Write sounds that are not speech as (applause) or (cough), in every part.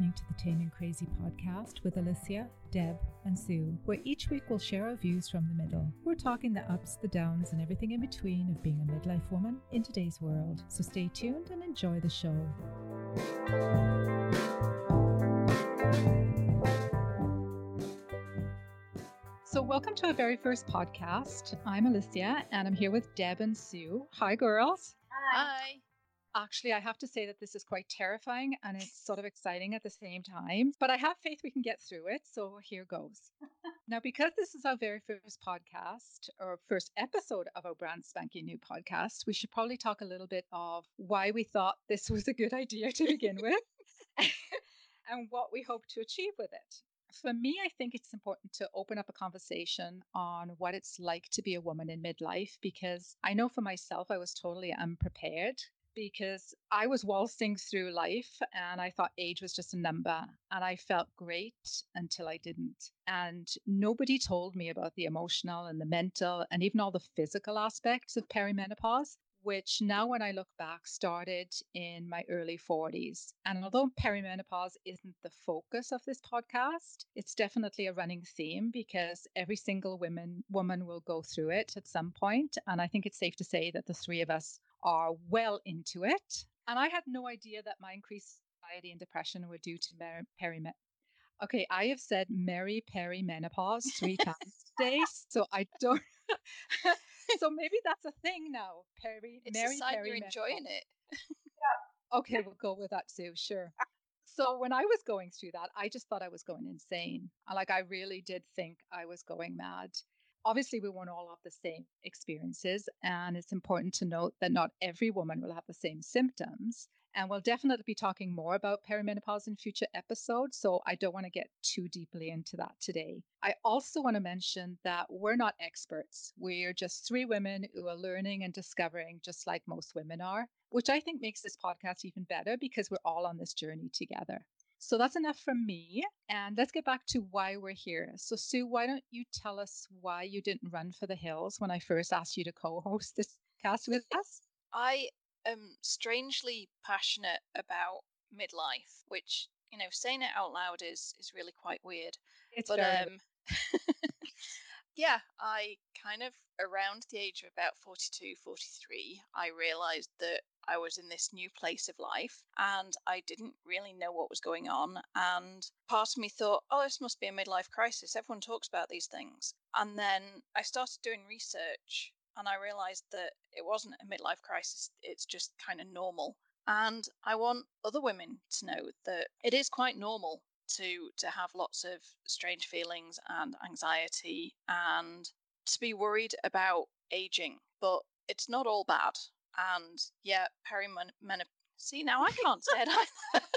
listening to the Tame and Crazy podcast with Alicia, Deb, and Sue, where each week we'll share our views from the middle. We're talking the ups, the downs, and everything in between of being a midlife woman in today's world. So stay tuned and enjoy the show. So, welcome to our very first podcast. I'm Alicia and I'm here with Deb and Sue. Hi, girls. Hi. Actually, I have to say that this is quite terrifying and it's sort of exciting at the same time, but I have faith we can get through it. So here goes. now, because this is our very first podcast or first episode of our brand spanking new podcast, we should probably talk a little bit of why we thought this was a good idea to begin (laughs) with (laughs) and what we hope to achieve with it. For me, I think it's important to open up a conversation on what it's like to be a woman in midlife because I know for myself, I was totally unprepared because I was waltzing through life and I thought age was just a number and I felt great until I didn't. And nobody told me about the emotional and the mental and even all the physical aspects of perimenopause. Which now, when I look back, started in my early 40s. And although perimenopause isn't the focus of this podcast, it's definitely a running theme because every single woman woman will go through it at some point. And I think it's safe to say that the three of us are well into it. And I had no idea that my increased anxiety and depression were due to mer- perimenopause. Okay, I have said Mary perimenopause three (laughs) times today, so I don't. (laughs) so maybe that's a thing now. Peri, it's Mary a sign you're enjoying it. yeah. Okay, we'll go with that, too. Sure. So when I was going through that, I just thought I was going insane. Like I really did think I was going mad obviously we won't all have the same experiences and it's important to note that not every woman will have the same symptoms and we'll definitely be talking more about perimenopause in future episodes so i don't want to get too deeply into that today. I also want to mention that we're not experts. We're just three women who are learning and discovering just like most women are which i think makes this podcast even better because we're all on this journey together so that's enough from me. And let's get back to why we're here. So, Sue, why don't you tell us why you didn't run for the hills when I first asked you to co host this cast with us? I am strangely passionate about midlife, which, you know, saying it out loud is is really quite weird. It's but um (laughs) yeah, I kind of around the age of about 42, 43, I realized that I was in this new place of life and I didn't really know what was going on. And part of me thought, oh, this must be a midlife crisis. Everyone talks about these things. And then I started doing research and I realized that it wasn't a midlife crisis, it's just kind of normal. And I want other women to know that it is quite normal to to have lots of strange feelings and anxiety and to be worried about aging, but it's not all bad. And yeah, perimenopause. See, now I can't say it either. (laughs)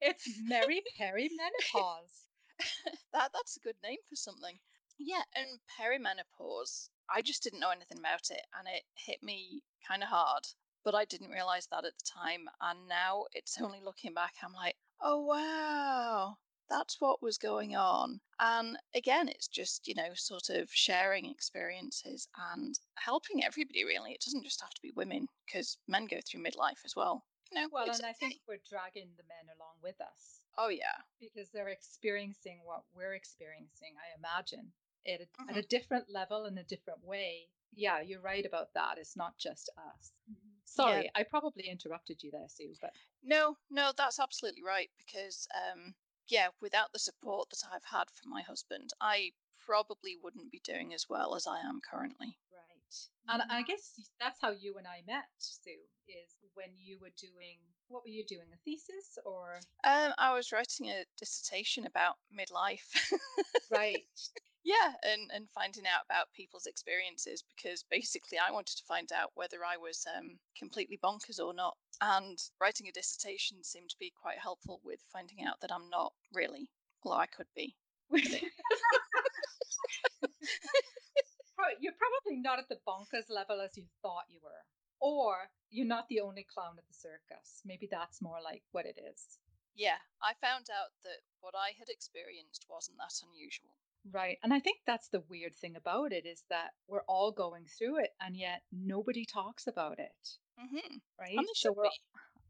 it's Mary Perimenopause. (laughs) that that's a good name for something. Yeah, and perimenopause. I just didn't know anything about it, and it hit me kind of hard. But I didn't realize that at the time, and now it's (laughs) only looking back. I'm like, oh wow, that's what was going on. And again, it's just, you know, sort of sharing experiences and helping everybody, really. It doesn't just have to be women because men go through midlife as well. You know, well, and. I think we're dragging the men along with us. Oh, yeah. Because they're experiencing what we're experiencing, I imagine, at a, mm-hmm. at a different level in a different way. Yeah, you're right about that. It's not just us. Mm-hmm. Sorry, yeah. I probably interrupted you there, Sue, but no, no, that's absolutely right because um, yeah, without the support that I've had from my husband, I probably wouldn't be doing as well as I am currently. Right. And I guess that's how you and I met, Sue, is when you were doing what were you doing? A thesis or um I was writing a dissertation about midlife. right. Yeah, and, and finding out about people's experiences because basically I wanted to find out whether I was um, completely bonkers or not. And writing a dissertation seemed to be quite helpful with finding out that I'm not really. Well, I could be. (laughs) you're probably not at the bonkers level as you thought you were. Or you're not the only clown at the circus. Maybe that's more like what it is. Yeah, I found out that what I had experienced wasn't that unusual. Right. And I think that's the weird thing about it is that we're all going through it and yet nobody talks about it. Mm-hmm. Right. so we're,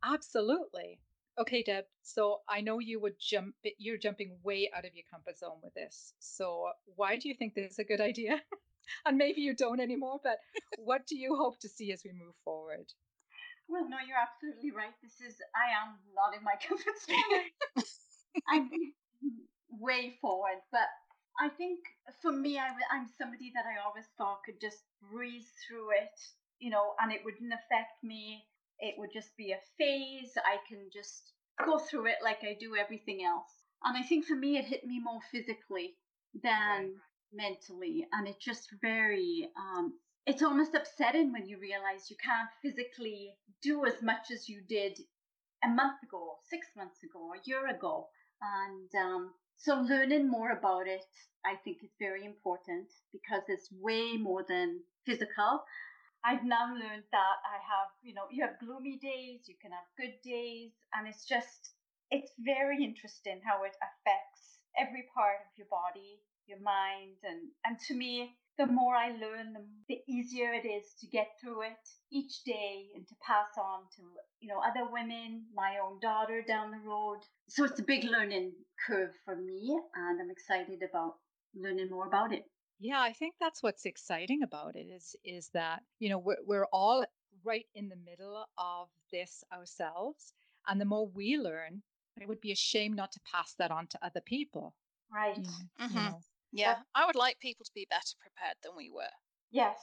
absolutely. Okay, Deb. So I know you would jump, you're jumping way out of your comfort zone with this. So why do you think this is a good idea? (laughs) and maybe you don't anymore, but what do you hope to see as we move forward? Well, no, you're absolutely right. This is, I am not in my (laughs) comfort zone. I'm way forward, but I think for me, I, I'm somebody that I always thought could just breeze through it, you know, and it wouldn't affect me it would just be a phase. I can just go through it like I do everything else. And I think for me, it hit me more physically than right. mentally. And it just very, um, it's almost upsetting when you realize you can't physically do as much as you did a month ago, six months ago, a year ago. And um, so learning more about it, I think is very important because it's way more than physical. I've now learned that I have, you know, you have gloomy days, you can have good days, and it's just, it's very interesting how it affects every part of your body, your mind, and and to me, the more I learn, the, the easier it is to get through it each day and to pass on to, you know, other women, my own daughter down the road. So it's a big learning curve for me, and I'm excited about learning more about it. Yeah, I think that's what's exciting about it is is that, you know, we're we're all right in the middle of this ourselves. And the more we learn, it would be a shame not to pass that on to other people. Right. You know, mm-hmm. you know. Yeah. I would like people to be better prepared than we were. Yes.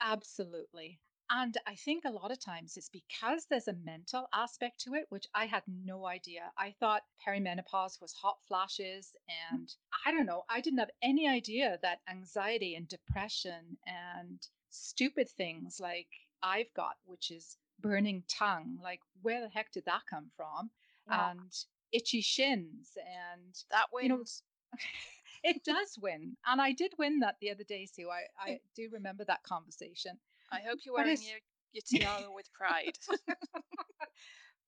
Absolutely. And I think a lot of times it's because there's a mental aspect to it, which I had no idea. I thought perimenopause was hot flashes. Mm. And I don't know, I didn't have any idea that anxiety and depression and stupid things like I've got, which is burning tongue, like where the heck did that come from? Yeah. And itchy shins and that wins. You know, (laughs) it does win. And I did win that the other day, Sue. I, I do remember that conversation. I hope you're wearing your, your tiara with pride. (laughs)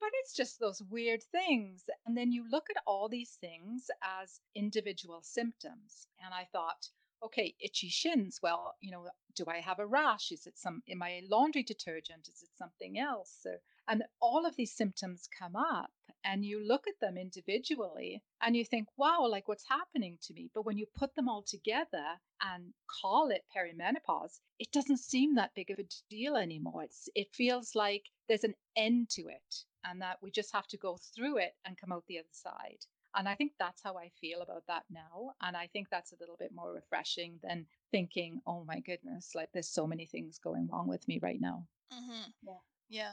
but it's just those weird things. And then you look at all these things as individual symptoms. And I thought, okay, itchy shins. Well, you know, do I have a rash? Is it some in my laundry detergent? Is it something else? And all of these symptoms come up and you look at them individually and you think, wow, like what's happening to me? But when you put them all together and call it perimenopause, it doesn't seem that big of a deal anymore. It's it feels like there's an end to it and that we just have to go through it and come out the other side. And I think that's how I feel about that now. And I think that's a little bit more refreshing than thinking, oh my goodness, like there's so many things going wrong with me right now. Mm-hmm. Yeah. Yeah.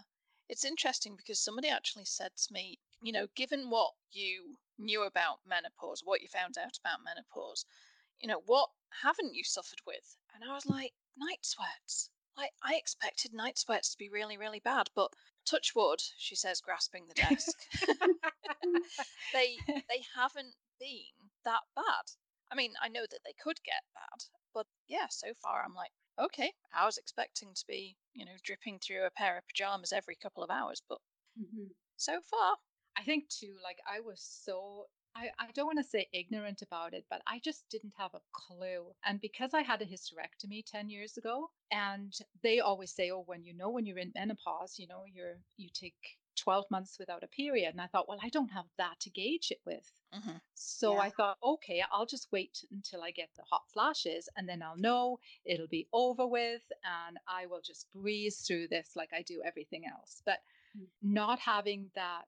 It's interesting because somebody actually said to me, you know, given what you knew about menopause, what you found out about menopause, you know, what haven't you suffered with? And I was like, night sweats. Like, I expected night sweats to be really, really bad, but touch wood, she says, grasping the desk. (laughs) they (laughs) they haven't been that bad. I mean, I know that they could get bad, but yeah, so far I'm like, okay, I was expecting to be, you know, dripping through a pair of pajamas every couple of hours, but mm-hmm. so far. I think too, like I was so I, I don't want to say ignorant about it, but I just didn't have a clue. And because I had a hysterectomy 10 years ago, and they always say, oh, when you know when you're in menopause, you know, you're you take 12 months without a period. And I thought, well, I don't have that to gauge it with. Mm-hmm. So yeah. I thought, okay, I'll just wait until I get the hot flashes and then I'll know it'll be over with and I will just breeze through this like I do everything else. But mm-hmm. not having that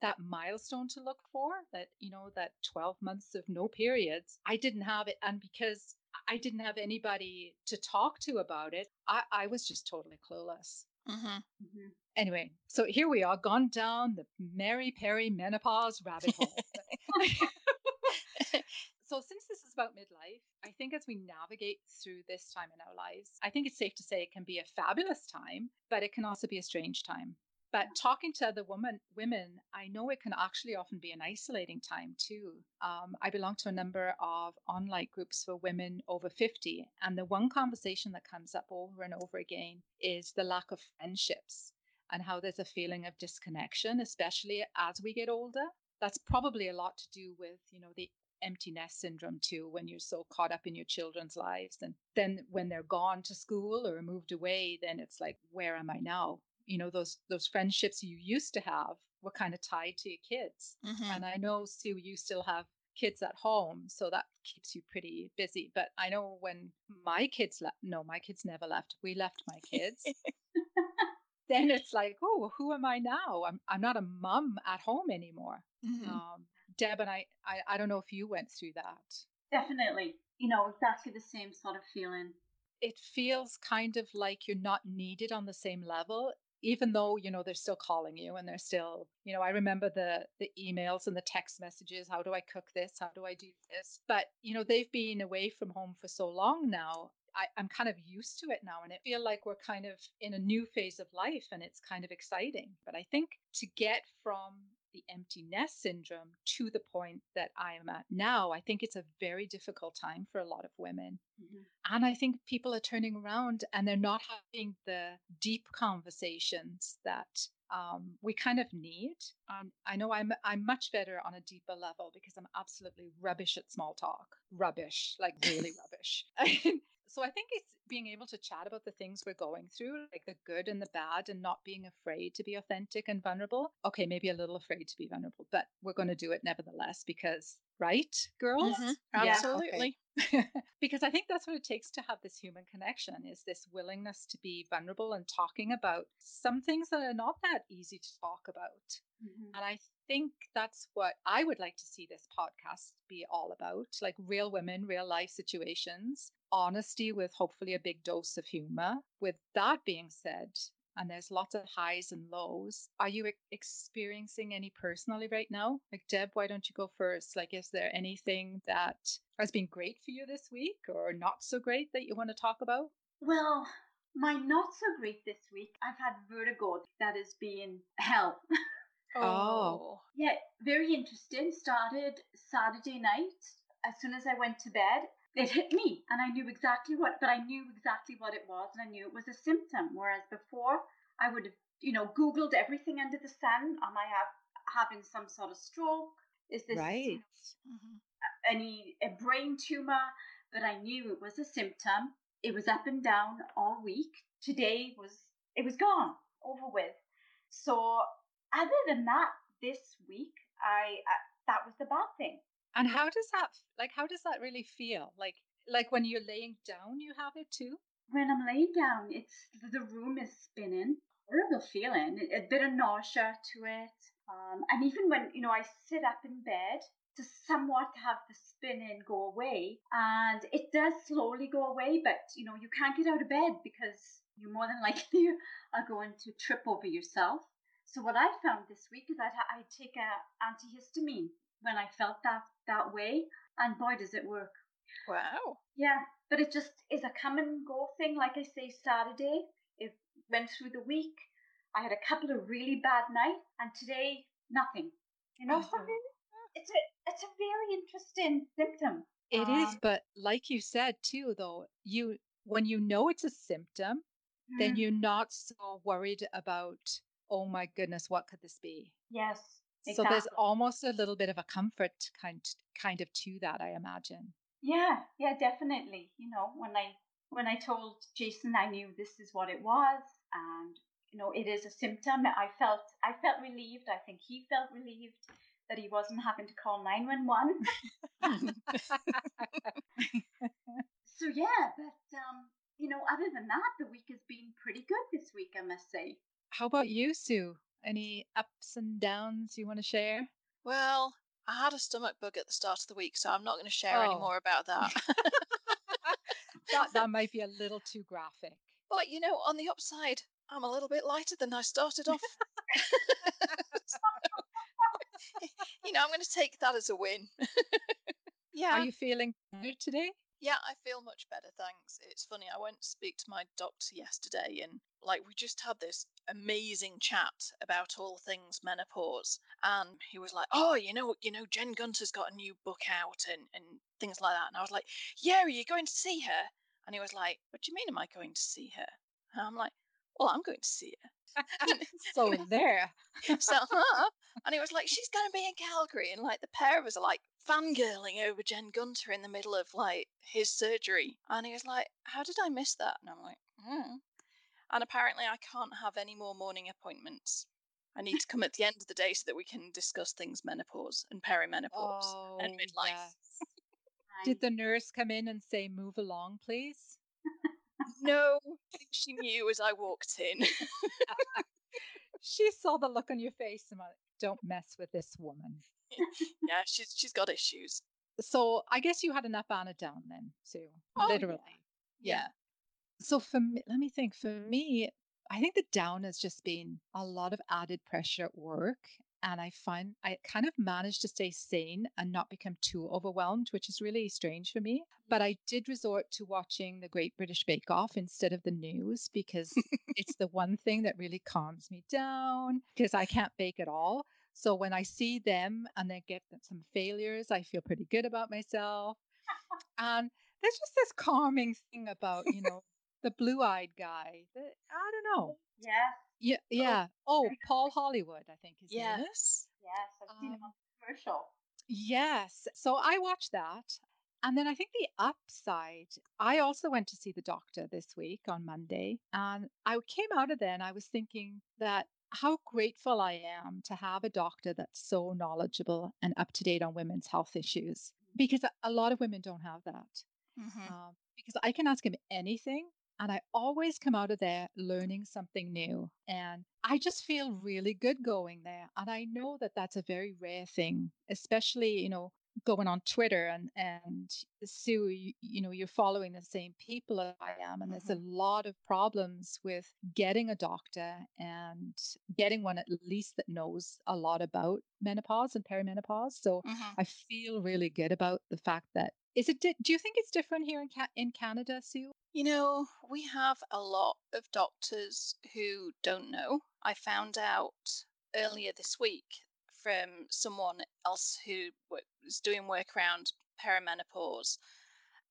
that milestone to look for that you know that 12 months of no periods i didn't have it and because i didn't have anybody to talk to about it i, I was just totally clueless mm-hmm. Mm-hmm. anyway so here we are gone down the mary perry menopause rabbit hole (laughs) (laughs) so since this is about midlife i think as we navigate through this time in our lives i think it's safe to say it can be a fabulous time but it can also be a strange time but talking to other women, women, I know it can actually often be an isolating time too. Um, I belong to a number of online groups for women over 50, and the one conversation that comes up over and over again is the lack of friendships and how there's a feeling of disconnection, especially as we get older. That's probably a lot to do with, you know, the empty nest syndrome too when you're so caught up in your children's lives and then when they're gone to school or moved away then it's like where am i now you know those those friendships you used to have were kind of tied to your kids. Mhm. And I know Sue, you still have kids at home, so that keeps you pretty busy. But I know when my kids left, no, my kids never left. We left my kids. (laughs) (laughs) then it's like, oh, who am I now? I'm I'm not a mum at home anymore. Mhm. Um, Deb and I, I, I don't know if you went through that. Definitely. You know, exactly the same sort of feeling. It feels kind of like you're not needed on the same level, even though you know they're still calling you and they're still, you know, I remember the the emails and the text messages. How do I cook this? How do I do this? But you know, they've been away from home for so long now. I, I'm kind of used to it now, and I feel like we're kind of in a new phase of life, and it's kind of exciting. But I think to get from the empty nest syndrome to the point that I am at now, I think it's a very difficult time for a lot of women. Mhm. And I think people are turning around and they're not having the deep conversations that um, we kind of need. Um, I know I'm I'm much better on a deeper level because I'm absolutely rubbish at small talk, rubbish, like really (laughs) rubbish. (laughs) so I think it's being able to chat about the things we're going through, like the good and the bad, and not being afraid to be authentic and vulnerable. Okay, maybe a little afraid to be vulnerable, but we're going to do it nevertheless because, right, girls? Mhm. Yeah, okay. (laughs) Because I think that's what it takes to have this human connection is this willingness to be vulnerable and talking about some things that are not that easy to talk about. Mhm. And I think that's what I would like to see this podcast be all about like real women, real life situations, honesty with hopefully a big dose of humor. With that being said, and there's lots of highs and lows. Are you e- experiencing any personally right now? Like, Deb, why don't you go first? Like, is there anything that has been great for you this week or not so great that you want to talk about? Well, my not so great this week, I've had vertigo that has been hell. Oh. oh. yeah, very interesting. Started Saturday night. As soon as I went to bed, it hit me and I knew exactly what, but I knew exactly what it was and I knew it was a symptom. Whereas before, I would have, you know, Googled everything under the sun. Am I have, having some sort of stroke? Is this Right. Mhm. any a brain tumor? But I knew it was a symptom. It was up and down all week. Today was it was gone, over with. So other than that, this week I, I that was the bad thing. And how does that like how does that really feel? Like like when you're laying down you have it too? When I'm laying down, it's the room is spinning. Horrible feeling, a bit of nausea to it. Um, and even when you know I sit up in bed to somewhat have the spinning go away, and it does slowly go away, but you know you can't get out of bed because you more than (laughs) likely are going to trip over yourself. So what I found this week is that I take a antihistamine when I felt that that way, and boy does it work. Wow. Yeah, but it just is a come and go thing. Like I say, Saturday, it went through the week. I had a couple of really bad nights, and today, nothing. You know, really, it's a it's a very interesting symptom. It is, Um, but like you said too though, you when you know it's a symptom, then mm, you're not so worried about oh my goodness, what could this be? yes, So there's almost a little bit of a comfort kind kind of to that, I imagine. Yeah, yeah, definitely. You know, when I when I told Jason I knew this is what it was, and you know, it is a symptom. I felt I felt relieved. I think he felt relieved that he wasn't having to call nine one one. (laughs) So yeah, but um, you know, other than that, the week has been pretty good this week, I must say. How about you, Sue? Any ups and downs you want to share? Well, I had a stomach bug at the start of the week, so I'm not going to share any Oh. more about that. (laughs) That that might be a little too graphic. but you know, on the upside, I'm a little bit lighter than I started off. (laughs) you know, I'm going to take that as a win. yeah. Are you feeling better today? Yeah, I feel much better, thanks. It's funny, I went to speak to my doctor yesterday and like we just had this amazing chat about all things menopause and he was like, "Oh, you know, you know Jen Gunter's got a new book out and and things like that." And I was like, "Yeah, are you going to see her?" And he was like, "What do you mean am I going to see her?" And I'm like, "Well, I'm going to see her." (laughs) so there. (laughs) so, huh? And he was like, she's going to be in Calgary. And like the pair of us are like fangirling over Jen Gunter in the middle of like his surgery. And he was like, how did I miss that? And I'm like, hmm. And apparently, I can't have any more morning appointments. I need to come at the end of the day so that we can discuss things menopause and perimenopause Oh, and midlife. yes. (laughs) Did the nurse come in and say, move along, please? No, I think she knew as I walked in. (laughs) She saw the look on your face and went, don't mess with this woman. (laughs) yeah, she's she's got issues. So I guess you had enough Anna down then, Sue. Oh, yeah. literally. Yeah. So for me, let me think. For me, I think the down has just been a lot of added pressure at work. And I find I kind of managed to stay sane and not become too overwhelmed, which is really strange for me. But mm. I did resort to watching the Great British Bake Off instead of the news because it's the one thing that really calms me down because I can't bake at all. So when I see them and they get some failures, I feel pretty good about myself. (laughs) And there's just this calming thing about, you know, the blue eyed guy. that I don't know. Yes, Yeah, yeah. Oh, Paul Hollywood, I think is. Yes. yes, I've seen him Um, on the commercial. Yes. So I watched that. And then I think the upside, I also went to see the doctor this week on Monday. And I came out of there and I was thinking that how grateful I am to have a doctor that's so knowledgeable and up to date on women's health issues because a- a lot of women don't have that. Mhm. Um, because I can ask him anything and I always come out of there learning something new. And I just feel really good going there. And I know that that's a very rare thing, especially, you know, going on Twitter and, and Sue, you, you know, you're following the same people as I am. And there's a lot of problems with getting a doctor and getting one at least that knows a lot about menopause and perimenopause. So Mhm. I feel really good about the fact that is it? Do you think it's different here in Ca- in Canada, Sue? You know, we have a lot of doctors who don't know. I found out earlier this week from someone else who was doing work around perimenopause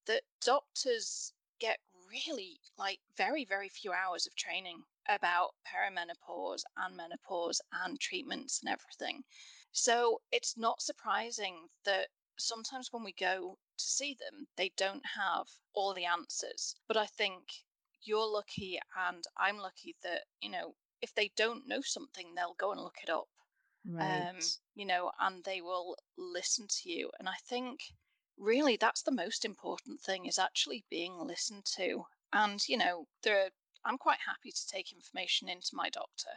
that doctors get really like very, very few hours of training about perimenopause and menopause and treatments and everything. So it's not surprising that sometimes when we go to see them, they don't have all the answers. But I think you're lucky and I'm lucky that, you know, if they don't know something, they'll go and look it up. Um, you know, and they will listen to you. And I think really that's the most important thing is actually being listened to. And, you know, there I'm quite happy to take information into my doctor.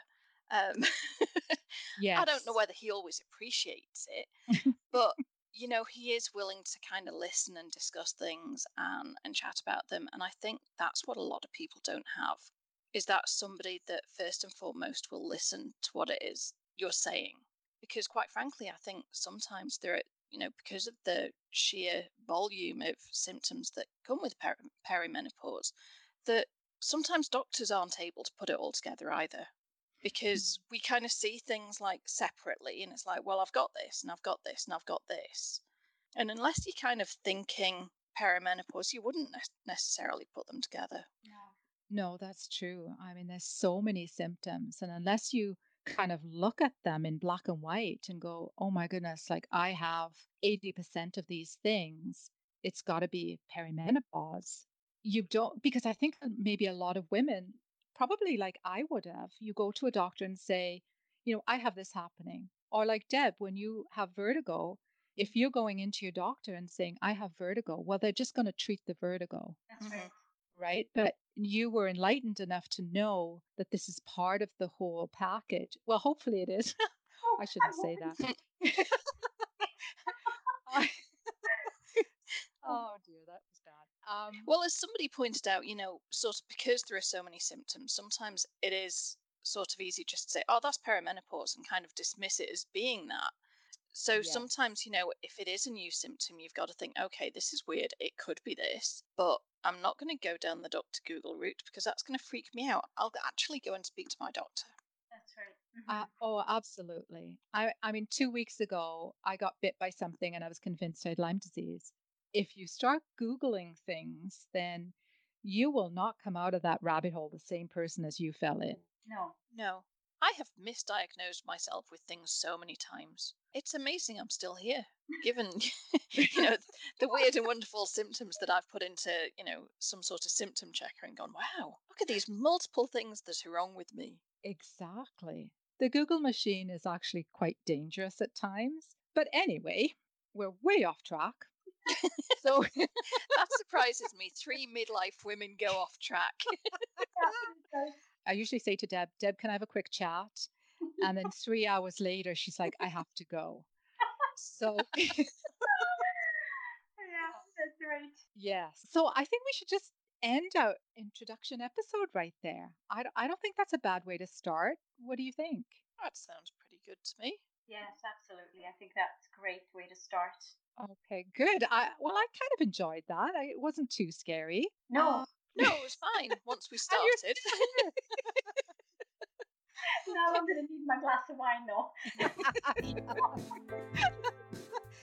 Um, yes. (laughs) I don't know whether he always appreciates it, (laughs) but you know, he is willing to kind of listen and discuss things and and chat about them. And I think that's what a lot of people don't have is that somebody that first and foremost will listen to what it is you're saying. Because quite frankly, I think sometimes there are, you know, because of the sheer volume of symptoms that come with peri- perimenopause, that sometimes doctors aren't able to put it all together either Mm. because we kind of see things like separately and it's like well i've got this and i've got this and i've got this and unless you're kind of thinking perimenopause you wouldn't ne- necessarily put them together No. No, that's true. I mean, there's so many symptoms. And unless you kind of look at them in black and white and go, oh my goodness, like I have 80% of these things, it's got to be perimenopause. You don't, because I think maybe a lot of women, probably like I would have, you go to a doctor and say, you know, I have this happening. Or like Deb, when you have vertigo, if you're going into your doctor and saying, I have vertigo, well, they're just going to treat the vertigo That's right. right? But you were enlightened enough to know that this is part of the whole package. Well, hopefully it is. (laughs) Oh, I shouldn't say that. (laughs) I- oh dear, that was bad. Um, well as somebody pointed out you know sort of because there are so many symptoms sometimes it is sort of easy just to say oh that's perimenopause and kind of dismiss it as being that so Yes. sometimes you know if it is a new symptom you've got to think okay this is weird it could be this but i'm not going to go down the dr google route because that's going to freak me out i'll actually go and speak to my doctor That's right. Mhm. Uh, oh, absolutely. I, I mean, two weeks ago, I got bit by something and I was convinced I had Lyme disease. If you start Googling things, then you will not come out of that rabbit hole the same person as you fell in. no. no I have misdiagnosed myself with things so many times. It's amazing I'm still here, given (laughs) you know the weird and wonderful symptoms that I've put into you know some sort of symptom checker and gone, wow, look at these multiple things that are wrong with me. Exactly. The Google machine is actually quite dangerous at times. But anyway, we're way off track. So (laughs) (laughs) that surprises me. Three midlife women go off track. (laughs) I usually say to Deb, Deb, can I have a quick chat? And then three hours later, she's like, I have to go. So, yeah, that's right. Yes. So I think we should just end our introduction episode right there. I, I don't think that's a bad way to start. What do you think? That sounds pretty good to me. Yes, absolutely. I think that's a great way to start. Okay, good. I well, I kind of enjoyed that. I, it wasn't too scary. No, no, it was fine once we started. (laughs) now I'm going to need my glass of wine now.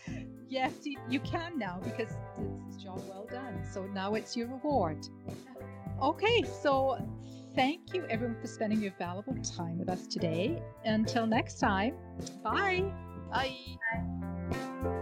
(laughs) yes, you, you can now because it's job well done. So now it's your reward. (laughs) Okay, so thank you everyone for spending your valuable time with us today. Until next time, bye. Bye. bye.